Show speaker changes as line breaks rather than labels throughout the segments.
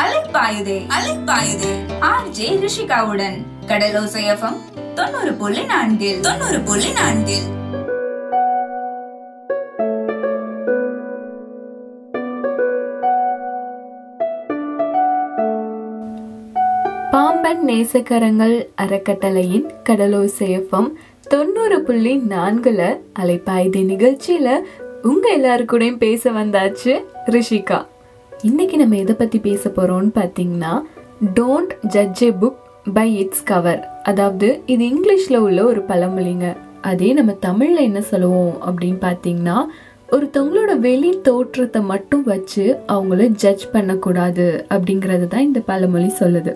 Alaipayuthey Alaipayuthey. R J ரிஷிகாவுடன் கடலோசை தொண்ணூறு புள்ளி நான்கில் தொண்ணூறு புள்ளி நான்கில்.
பாம்பன் நேசக்கரங்கள் அறக்கட்டளையின் கடலோசேஃபம் தொண்ணூறு புள்ளி நான்குல அலைப்பாயுதே நிகழ்ச்சியில உங்க எல்லாருக்கூடயும் பேச வந்தாச்சு ரிஷிகா. இன்னைக்கு நம்ம எதை பற்றி பேச போகிறோம்னு பார்த்தீங்கன்னா don't judge a book by its cover அதாவது இது இங்கிலீஷில் உள்ள ஒரு பழமொழிங்க. அதே நம்ம தமிழில் என்ன சொல்லுவோம் அப்படின்னு பார்த்தீங்கன்னா ஒருத்தவங்களோட வெளி தோற்றத்தை மட்டும் வச்சு அவங்கள ஜட்ஜ் பண்ணக்கூடாது அப்படிங்கிறது தான் இந்த பழமொழி சொல்லுது.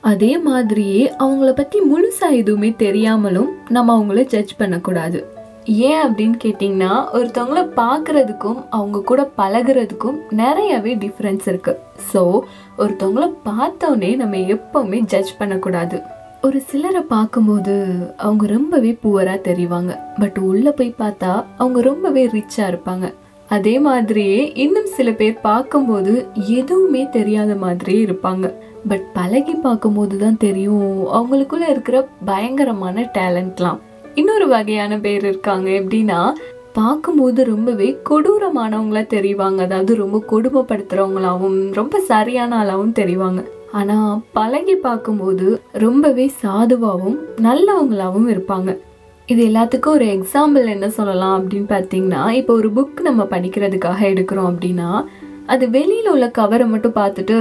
அதே மாதிரியே அவங்கள பற்றி முழுசாக எதுவுமே தெரியாமலும் நம்ம அவங்கள ஜட்ஜ் பண்ணக்கூடாது. ஏன் அப்படின்னு கேட்டிங்கன்னா ஒருத்தவங்கள பார்க்குறதுக்கும் அவங்க கூட பழகுறதுக்கும் நிறையவே டிஃப்ரென்ஸ் இருக்குது ஸோ ஒருத்தவங்கள பார்த்தோன்னே நம்ம எப்போவுமே ஜட்ஜ் பண்ணக்கூடாது. ஒரு சிலரை பார்க்கும்போது அவங்க ரொம்பவே புவராக தெரிவாங்க. பட் உள்ளே போய் பார்த்தா அவங்க ரொம்பவே ரிச்சாக இருப்பாங்க. அதே மாதிரியே இன்னும் சில பேர் பார்க்கும்போது எதுவுமே தெரியாத மாதிரியே இருப்பாங்க. பட் பழகி பார்க்கும்போது தான் தெரியும் அவங்களுக்குள்ள இருக்கிற பயங்கரமான டேலண்ட்லாம் இன்னொரு வகையான பேர் இருக்காங்க. எப்படின்னா பார்க்கும்போது ரொம்பவே கொடூரமானவங்களா தெரிவாங்க. அதாவது ரொம்ப கொடுமைப்படுத்துறவங்களாவும் ரொம்ப சரியான ஆளாவும் தெரிவாங்க. ஆனால் பழகி பார்க்கும்போது ரொம்பவே சாதுவாகவும் நல்லவங்களாகவும் இருப்பாங்க. இது எல்லாத்துக்கும் ஒரு எக்ஸாம்பிள் என்ன சொல்லலாம் அப்படின்னு பார்த்தீங்கன்னா இப்போ ஒரு புக் நம்ம படிக்கிறதுக்காக எடுக்கிறோம் அப்படின்னா அது வெளியில் உள்ள கவரை மட்டும் பார்த்துட்டு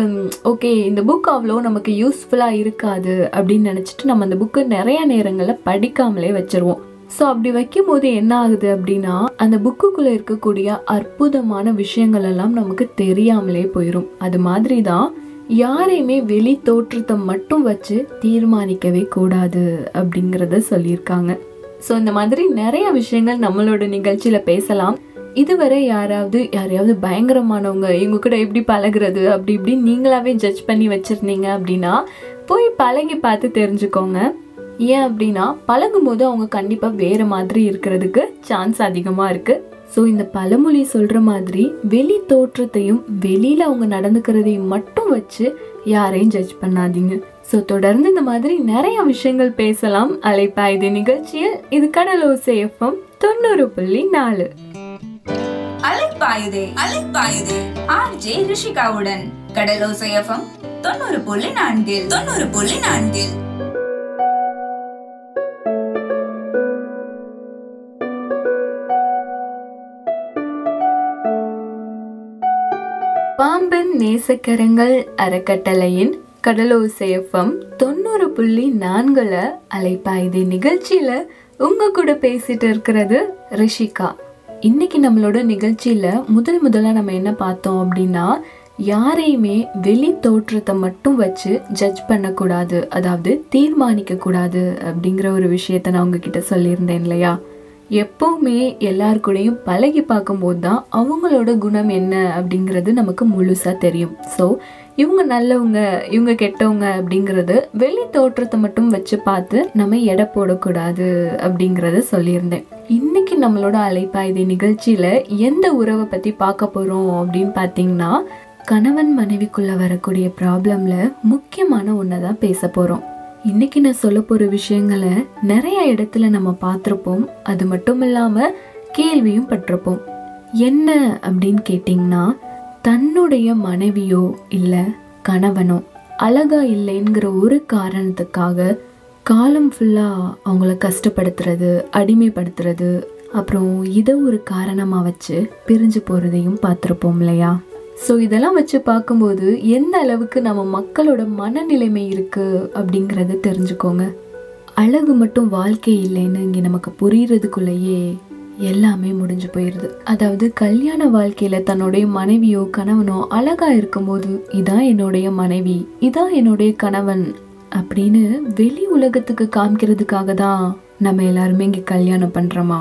ஓகே இந்த புக் அவ்வளோ நமக்கு யூஸ்ஃபுல்லாக இருக்காது அப்படின்னு நினச்சிட்டு நம்ம அந்த புக்கு நிறைய நேரங்களில் படிக்காமலே வச்சிருவோம். ஸோ அப்படி வைக்கும் போது என்ன ஆகுது அப்படின்னா அந்த புக்குக்குள்ளே இருக்கக்கூடிய அற்புதமான விஷயங்கள் எல்லாம் நமக்கு தெரியாமலே போயிடும் அது மாதிரி தான் யாரையுமே வெளி தோற்றத்தை மட்டும் வச்சு தீர்மானிக்கவே கூடாது அப்படிங்கிறத சொல்லியிருக்காங்க. ஸோ இந்த மாதிரி நிறைய விஷயங்கள் நம்மளோட நிகழ்ச்சியில் பேசலாம். இதுவரை யாராவது யாரையாவது பயங்கரமானவங்க இவங்க கூட எப்படி பழகுறது அப்படி இப்படி நீங்களாவே ஜட்ஜ் பண்ணி வச்சுருந்தீங்க அப்படின்னா போய் பழகி பார்த்து தெரிஞ்சுக்கோங்க. ஏன் அப்படின்னா பழகும்போது அவங்க கண்டிப்பாக வேறு மாதிரி இருக்கிறதுக்கு சான்ஸ் அதிகமாக இருக்குது ஸோ இந்த பழமொழி சொல்கிற மாதிரி வெளி தோற்றத்தையும் வெளியில் அவங்க நடந்துக்கிறதையும் மட்டும் வச்சு யாரையும் ஜட்ஜ் பண்ணாதீங்க. ஸோ தொடர்ந்து இந்த மாதிரி நிறைய விஷயங்கள் பேசலாம். அலைப்பாயுது நிகழ்ச்சியில் இது கடலோசை எஃப்எம் தொண்ணூறு புள்ளி நாலு.
அலைப்பாயுதே அலைப்பாயுதே. ஆர் ஜே ரிஷிகாவுடன் கடலோசை தொண்ணூறு புள்ளி நான்கில் தொண்ணூறு புள்ளி நான்கில்.
பாம்பன் நேசக்கரங்கள் அறக்கட்டளையின் கடலோசையஃபம் தொண்ணூறு புள்ளி நான்குல அலைப்பாயுதே நிகழ்ச்சியில உங்க கூட பேசிட்டு இருக்கிறது ரிஷிகா. இன்னைக்கு நம்மளோட நிகழ்ச்சியில முதல் முதலாக நம்ம என்ன பார்த்தோம் அப்படின்னா யாரையுமே வெளி தோற்றத்தை மட்டும் வச்சு ஜட்ஜ் பண்ணக்கூடாது அதாவது தீர்மானிக்க கூடாது அப்படிங்கிற ஒரு விஷயத்த நான் உங்ககிட்ட சொல்லியிருந்தேன் இல்லையா? எப்பவுமே எல்லார் கூடயும் பழகி பார்க்கும்போது தான் அவங்களோட குணம் என்ன அப்படிங்கிறது நமக்கு முழுசாக தெரியும். ஸோ இவங்க நல்லவங்க இவங்க கெட்டவங்க அப்படிங்கிறது வெளி தோற்றத்தை மட்டும் வச்சு பார்த்து நம்ம எடை போடக்கூடாது அப்படிங்கிறத சொல்லியிருந்தேன். இன்னைக்கு நம்மளோட அலைப்பாய்தி நிகழ்ச்சியில் எந்த உறவை பற்றி பார்க்க போகிறோம் அப்படின்னு பார்த்தீங்கன்னா கணவன் மனைவிக்குள்ள வரக்கூடிய ப்ராப்ளம்ல முக்கியமான ஒன்றை தான் பேச போகிறோம் இன்னைக்கு நான் சொல்ல போற விஷயங்களை நிறைய இடத்துல நம்ம பார்த்துருப்போம். அது மட்டும் இல்லாம கேள்வியும் பட்டிருப்போம். என்ன அப்படின்னு கேட்டிங்கன்னா தன்னுடைய மனைவியோ இல்லை கணவனோ அழகா இல்லைங்கிற ஒரு காரணத்துக்காக காலம் ஃபுல்லாக அவங்கள கஷ்டப்படுத்துறது அடிமைப்படுத்துறது அப்புறம் இதை ஒரு காரணமாக வச்சு பிரிஞ்சு போகிறதையும் பார்த்துருப்போம் இல்லையா? ஸோ இதெல்லாம் வச்சு பார்க்கும்போது எந்த அளவுக்கு நம்ம மக்களோட மனநிலைமை இருக்குது அப்படிங்கிறத தெரிஞ்சுக்கோங்க. அழகு மட்டும் வாழ்க்கை இல்லைன்னு இங்கே நமக்கு புரியறதுக்குள்ளேயே எல்லாமே முடிஞ்சு போயிடுது அதாவது கல்யாண வாழ்க்கையில தன்னுடைய மனைவியோ கணவனோ அழகா இருக்கும்போது இதான் என்னுடைய மனைவி இதான் என்னுடைய கணவன் அப்படின்னு வெளி உலகத்துக்கு காமிக்கிறதுக்காக தான் நம்ம எல்லாருமே இங்கே கல்யாணம் பண்ணுறோமா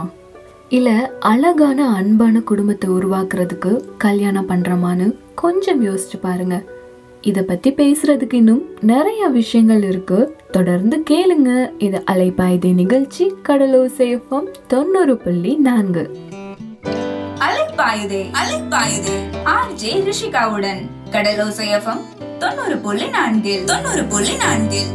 இல்லை அழகான அன்பான குடும்பத்தை உருவாக்குறதுக்கு கல்யாணம் பண்ணுறோமான்னு கொஞ்சம் யோசிச்சு பாருங்க. இதை பற்றி பேசுறதுக்கு இன்னும் நிறைய விஷயங்கள் இருக்குது தொடர்ந்து கேளுங்க. இது அலைப்பாய்தே நிகழ்ச்சி கடலோசேஃபம் தொண்ணூறு புள்ளி நான்கு.
அலைப்பாயுதே அலைப்பாயுதே ஆர் ஜே ரிஷிகாவுடன் கடலோசை எஃப்எம் தொண்ணூறு புள்ளி நான்கில் தொண்ணூறு புள்ளி நான்கில்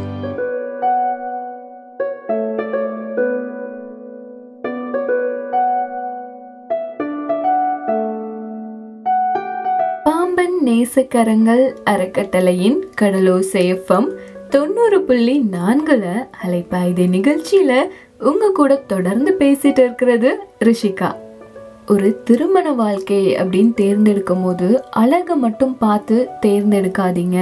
பாம்பன் நேசக்கரங்கள் அறக்கட்டளையின் கடலோசேஃபம் தொண்ணூறு புள்ளி நான்குல அலைப்பாயுதே நிகழ்ச்சியில உங்க கூட தொடர்ந்து பேசிட்டு இருக்கிறது ரிஷிகா. ஒரு திருமண வாழ்க்கை அப்படின்னு தேர்ந்தெடுக்கும் போது அழகை மட்டும் பார்த்து தேர்ந்தெடுக்காதீங்க.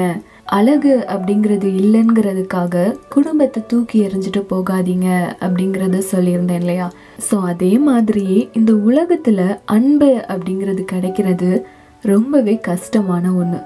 அழகு அப்படிங்கிறது இல்லைங்கிறதுக்காக குடும்பத்தை தூக்கி எறிஞ்சிட்டு போகாதீங்க அப்படிங்கிறத சொல்லியிருந்தேன் இல்லையா? ஸோ அதே மாதிரியே இந்த உலகத்தில் அன்பு அப்படிங்கிறது கிடைக்கிறது ரொம்பவே கஷ்டமான ஒன்று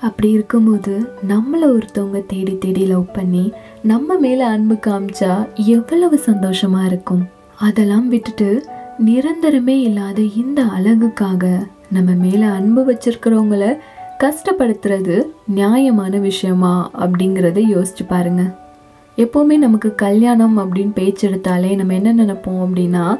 அப்படி இருக்கும்போது நம்மளை ஒருத்தவங்க தேடி தேடி லவ் பண்ணி நம்ம மேலே அன்பு காமிச்சா எவ்வளவு சந்தோஷமாக இருக்கும்? அதெல்லாம் விட்டுட்டு நிரந்தரமே இல்லாத இந்த அழகுக்காக நம்ம மேலே அன்பு வச்சிருக்கிறவங்கள கஷ்டப்படுத்துறது நியாயமான விஷயமா அப்படிங்கிறத யோசிச்சு பாருங்க. எப்போவுமே நமக்கு கல்யாணம் அப்படின்னு பேச்செடுத்தாலே நம்ம என்ன நினைப்போம் அப்படின்னா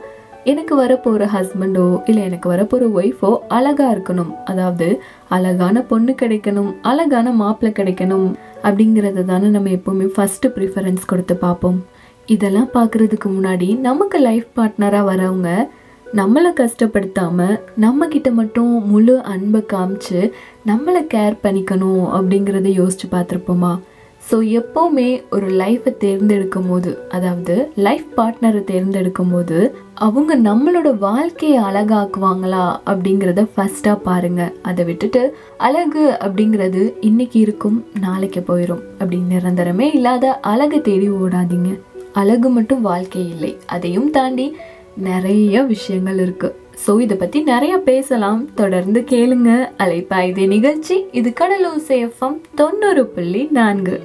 எனக்கு வரப்போகிற ஹஸ்பண்டோ இல்லை எனக்கு வரப்போகிற ஒய்ஃபோ அழகாக இருக்கணும். அதாவது அழகான பொண்ணு கிடைக்கணும் அழகான மாப்பிள்ளை கிடைக்கணும் அப்படிங்கிறத தானே நம்ம எப்போவுமே ஃபஸ்ட்டு ப்ரிஃபரன்ஸ் கொடுத்து பார்ப்போம். இதெல்லாம் பார்க்குறதுக்கு முன்னாடி நமக்கு லைஃப் பார்ட்னராக வரவங்க நம்மளை கஷ்டப்படுத்தாமல் நம்மக்கிட்ட மட்டும் முழு அன்பை காமிச்சு நம்மளை கேர் பண்ணிக்கணும் அப்படிங்கிறத யோசிச்சு பார்த்துருப்போமா? ஸோ எப்போவுமே ஒரு லைஃப்பை தேர்ந்தெடுக்கும் போது அதாவது லைஃப் பார்ட்னரை தேர்ந்தெடுக்கும் போது அவங்க நம்மளோட வாழ்க்கையை அழகாக்குவாங்களா அப்படிங்கிறத ஃபஸ்ட்டாக பாருங்கள் அதை விட்டுட்டு அழகு அப்படிங்கிறது இன்னைக்கு இருக்கும் நாளைக்கு போயிடும் அப்படி நிரந்தரமே இல்லாத அழகை தேடி ஓடாதீங்க. அழகு மட்டும் வாழ்க்கை இல்லை அதையும் தாண்டி நிறைய விஷயங்கள் இருக்குது ஸோ இதை பற்றி நிறைய பேசலாம். தொடர்ந்து கேளுங்க. அலைப்பாயுதே நிகழ்ச்சி. இது கடலூர் எஃப்எம் தொண்ணூறு புள்ளி நான்கு.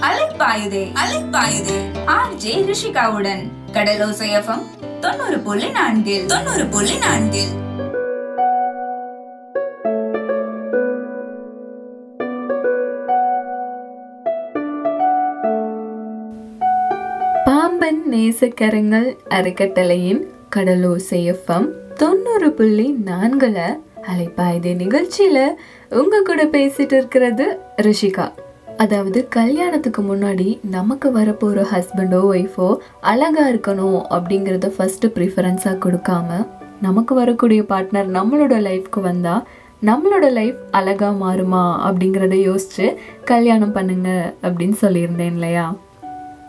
அலைப்பாயுதே அலைப்பாயுதே. ஆர்ஜே ரிஷிகாவுடன். கடலோசை எஃப்எம் தொண்ணூறு புள்ளி நான்கில். தொண்ணூறு புள்ளி நான்கில்.
பாம்பன் நேசக்கரங்கள் அறக்கட்டளையின் கடலோசை எஃப்எம் தொண்ணூறு புள்ளி நான்குல அலைப்பாய்தி நிகழ்ச்சியில உங்க கூட பேசிட்டு இருக்கிறது ரிஷிகா. அதாவது கல்யாணத்துக்கு முன்னாடி நமக்கு வரப்போகிற ஹஸ்பண்டோ ஒய்ஃபோ அழகா இருக்கணும் அப்படிங்கிறத ஃபர்ஸ்ட் ப்ரிஃபரன்ஸாக கொடுக்காம நமக்கு வரக்கூடிய பார்ட்னர் நம்மளோட லைஃப்க்கு வந்தா நம்மளோட லைஃப் அழகா மாறுமா அப்படிங்கிறத யோசிச்சு கல்யாணம் பண்ணுங்க அப்படின்னு சொல்லியிருந்தேன் இல்லையா?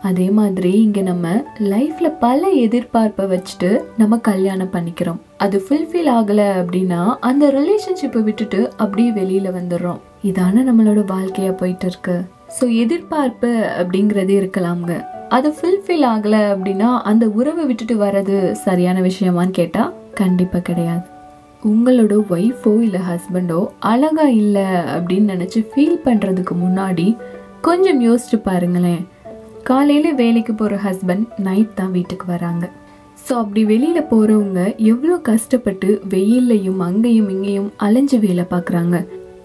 அதே மாதிரி இங்கே நம்ம லைஃப்ல பல எதிர்பார்ப்பை வச்சுட்டு நம்ம கல்யாணம் பண்ணிக்கிறோம். அது ஃபுல்ஃபில் ஆகலை அப்படின்னா அந்த ரிலேஷன்ஷிப்பை விட்டுட்டு அப்படியே வெளியில வந்துடுறோம். இதான நம்மளோட வாழ்க்கையா போயிட்டு இருக்கு. ஸோ எதிர்பார்ப்பு அப்படிங்கிறது இருக்கலாம்ங்க. அது ஃபுல்ஃபில் ஆகலை அப்படின்னா அந்த உறவை விட்டுட்டு வர்றது சரியான விஷயமான்னு கேட்டால் கண்டிப்பாக கிடையாது. உங்களோட ஒய்ஃபோ இல்லை ஹஸ்பண்டோ அழகாக இல்லை அப்படின்னு நினச்சி ஃபீல் பண்ணுறதுக்கு முன்னாடி கொஞ்சம் யோசிச்சு பாருங்களேன். காலையில் வேலைக்கு போகிற ஹஸ்பண்ட் நைட் தான் வீட்டுக்கு வராங்க. ஸோ அப்படி வெளியில் போகிறவங்க எவ்வளோ கஷ்டப்பட்டு வெயில்லையும் அங்கேயும் இங்கேயும் அலைஞ்சு வேலை பார்க்குறாங்க.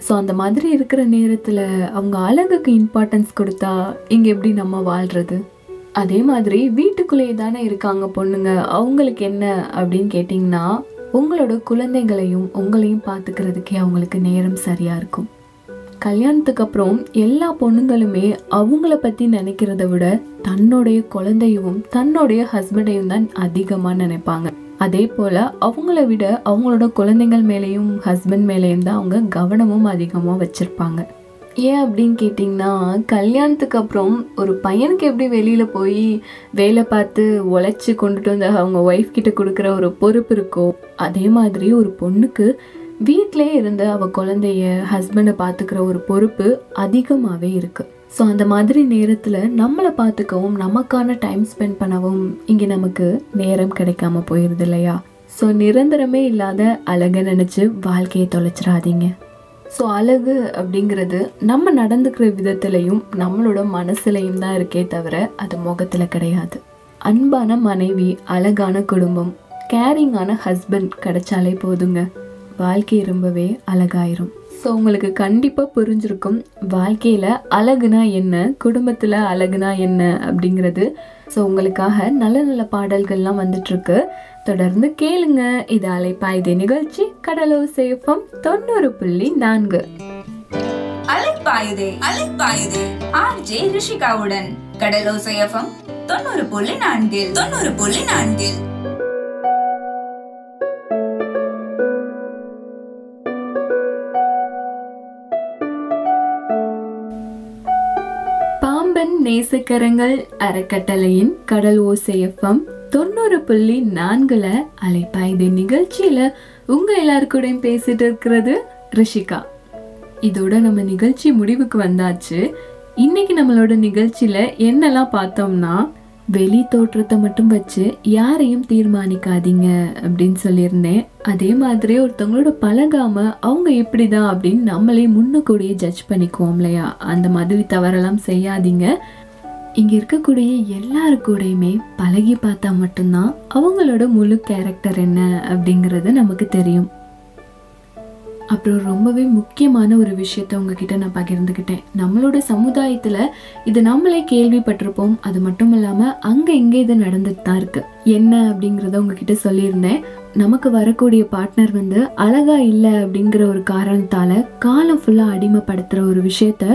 ஸோ அந்த மாதிரி இருக்கிற நேரத்தில் அவங்க அழகுக்கு இம்பார்ட்டன்ஸ் கொடுத்தா இங்கே எப்படி நம்ம வாழ்கிறது அதே மாதிரி வீட்டுக்குள்ளேயே தானே இருக்காங்க பொண்ணுங்க. அவங்களுக்கு என்ன அப்படின்னு கேட்டிங்கன்னா உங்களோட குழந்தைகளையும் உங்களையும் பார்த்துக்கிறதுக்கே அவங்களுக்கு நேரம் சரியாக இருக்கும். கல்யாணத்துக்கு அப்புறம் எல்லா பொண்ணுங்களுமே அவங்கள பற்றி நினைக்கிறத விட தன்னுடைய குழந்தையும் தன்னுடைய ஹஸ்பண்டையும் தான் அதிகமாக நினைப்பாங்க. அதே போல் அவங்கள விட அவங்களோட குழந்தைகள் மேலேயும் ஹஸ்பண்ட் மேலேயும் தான் அவங்க கவனமும் அதிகமாக வச்சுருப்பாங்க. ஏன் அப்படின்னு கேட்டிங்கன்னா கல்யாணத்துக்கு அப்புறம் ஒரு பையனுக்கு எப்படி வெளியில் போய் வேலை பார்த்து உழைச்சி கொண்டுட்டு வந்து அவங்க ஒய்ஃப் கிட்ட கொடுக்குற ஒரு பொறுப்பு இருக்கோ அதே மாதிரி ஒரு பொண்ணுக்கு வீட்டிலே இருந்து அவள் குழந்தைய ஹஸ்பண்டை பார்த்துக்கிற ஒரு பொறுப்பு அதிகமாகவே இருக்குது ஸோ அந்த மாதிரி நேரத்தில் நம்மளை பார்த்துக்கவும் நமக்கான டைம் ஸ்பெண்ட் பண்ணவும் இங்கே நமக்கு நேரம் கிடைக்காம போயிடுது இல்லையா? ஸோ நிரந்தரமே இல்லாத அழகை நினச்சி வாழ்க்கையை தொலைச்சிடாதீங்க. ஸோ அழகு அப்படிங்கிறது நம்ம நடந்துக்கிற விதத்துலையும் நம்மளோட மனசுலையும் தான் இருக்கே தவிர அது முகத்தில் கிடையாது. அன்பான மனைவி அழகான குடும்பம் கேரிங்கான ஹஸ்பண்ட் கிடைச்சாலே போதுங்க. வாழ்க்கை ரொம்பவே அழகாயிரும். ஸோ உங்களுக்கு கண்டிப்பாக புரிஞ்சிருக்கும் வாழ்க்கையில் அழகுனா என்ன குடும்பத்தில் அழகுனா என்ன அப்படிங்கிறது. ஸோ உங்களுக்காக நல்ல நல்ல பாடல்கள்லாம் வந்துட்டுருக்கு தொடர்ந்து கேளுங்க. இது அலைப்பாய்தே நிகழ்ச்சி. கடலோ சேஃபம் தொண்ணூறு புள்ளி நான்கு.
அலைப்பாயுதே அலைப்பாயுதே. ஆர்ஜே ரிஷிகாவுடன். கடலோசை தொண்ணூறு புள்ளி நான்கில் தொண்ணூறு புள்ளி நான்கில்.
நேசக்கரங்கள் அறக்கட்டளையின் கடல் ஓசையஃபம் தொண்ணூறு புள்ளி நான்குல அலைப்பாய்து நிகழ்ச்சியில உங்க எல்லாருக்கூடயும் பேசிட்டு இருக்கிறது ரிஷிகா. இதோட நம்ம நிகழ்ச்சி முடிவுக்கு வந்தாச்சு. இன்னைக்கு நம்மளோட நிகழ்ச்சியில என்னெல்லாம் பார்த்தோம்னா வெளி தோற்றத்தை மட்டும் வச்சு யாரையும் தீர்மானிக்காதீங்க அப்படின்னு சொல்லியிருந்தேன். அதே மாதிரி ஒருத்தவங்களோட பழகாம அவங்க இப்படிதான் அப்படின்னு நம்மளே முன்னுக்கூடியே ஜட்ஜ் பண்ணிக்குவோம் இல்லையா? அந்த மாதிரி தவறெல்லாம் செய்யாதீங்க. இங்கே இருக்கக்கூடிய எல்லாரு கூடயுமே பழகி பார்த்தா மட்டும்தான் அவங்களோட முழு கேரக்டர் என்ன அப்படிங்கிறது நமக்கு தெரியும். அப்புறம் ரொம்பவே முக்கியமான ஒரு விஷயத்த உங்ககிட்ட நான் பகிர்ந்துக்கிட்டேன் நம்மளோட சமுதாயத்தில் இது நம்மளே கேள்விப்பட்டிருப்போம். அது மட்டும் இல்லாமல் அங்கே இங்கே இது நடந்துட்டு தான் இருக்குது என்ன அப்படிங்கிறத உங்ககிட்ட சொல்லியிருந்தேன். நமக்கு வரக்கூடிய பார்ட்னர் வந்து அழகா இல்லை அப்படிங்கிற ஒரு காரணத்தால காலம் ஃபுல்லா அடிமைப்படுத்துற ஒரு விஷயத்த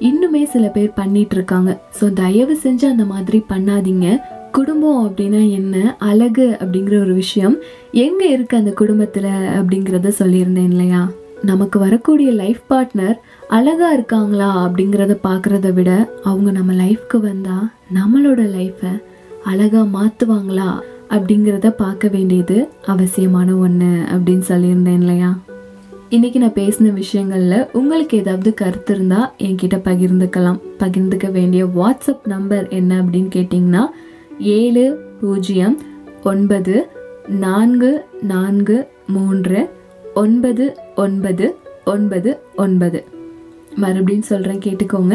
இன்னுமே சில பேர் பண்ணிட்டு இருக்காங்க. ஸோ தயவு செஞ்சு அந்த மாதிரி பண்ணாதீங்க. குடும்பம் அப்படின்னா என்ன? அழகு அப்படிங்கிற ஒரு விஷயம். எங்க இருக்கு அந்த குடும்பத்துல அப்படிங்கிறத சொல்லியிருந்தேன் இல்லையா? நமக்கு வரக்கூடிய லைஃப் பார்ட்னர் அழகா இருக்காங்களா அப்படிங்கிறத பார்க்கறத விட அவங்க நம்ம லைஃப்க்கு வந்தா நம்மளோட லைஃப்பை அழகா மாத்துவாங்களா அப்படிங்கிறத பார்க்க வேண்டியது அவசியமான ஒன்று அப்படின்னு சொல்லியிருந்தேன் இல்லையா? இன்றைக்கி நான் பேசின விஷயங்களில் உங்களுக்கு ஏதாவது கருத்து இருந்தால் என்கிட்ட பகிர்ந்துக்கலாம். பகிர்ந்துக்க வேண்டிய வாட்ஸ்அப் நம்பர் என்ன அப்படின்னு கேட்டிங்கன்னா ஏழு பூஜ்ஜியம் ஒன்பது நான்கு நான்கு மூன்று ஒன்பது ஒன்பது ஒன்பது ஒன்பது. மறுபடியும் சொல்கிறேன் கேட்டுக்கோங்க.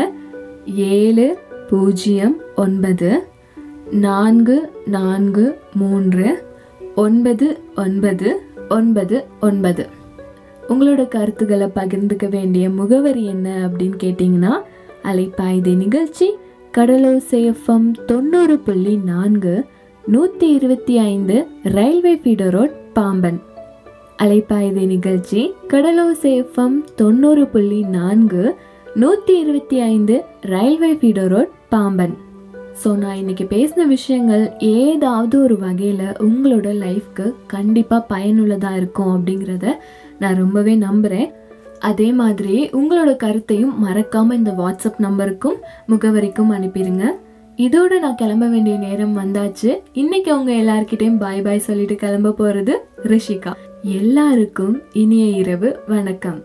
ஏழு பூஜ்ஜியம் ஒன்பது நான்கு நான்கு மூன்று ஒன்பது ஒன்பது ஒன்பது ஒன்பது. உங்களோட கருத்துக்களை பகிர்ந்துக்க வேண்டிய முகவரி என்ன அப்படின்னு கேட்டிங்கன்னா அலைப்பாய்தை நிகழ்ச்சி கடலோசேஃபம் தொண்ணூறு புள்ளி நான்கு நூற்றி இருபத்தி ஐந்து railway feeder road Pamban. Alaipayuthey நிகழ்ச்சி கடலோசேஃபம் தொண்ணூறு புள்ளி நான்கு நூற்றி இருபத்தி ஐந்து railway feeder road Pamban. So நான் இன்னைக்கு பேசின விஷயங்கள் ஏதாவது ஒரு வகையில் உங்களோட லைஃப்க்கு கண்டிப்பாக பயனுள்ளதாக இருக்கும் அப்படிங்கிறத நான் ரொம்பவே நம்புகிறேன் அதே மாதிரி உங்களோட கருத்தையும் மறக்காமல் இந்த வாட்ஸ்அப் நம்பருக்கும் முகவரிக்கும் அனுப்பிடுங்க. இதோட நான் கிளம்ப வேண்டிய நேரம் வந்தாச்சு. இன்னைக்கு அவங்க எல்லார்கிட்டயும் பாய் பாய் சொல்லிட்டு கிளம்ப போகிறது ரிஷிகா. எல்லாருக்கும் இனிய இரவு. வணக்கம்.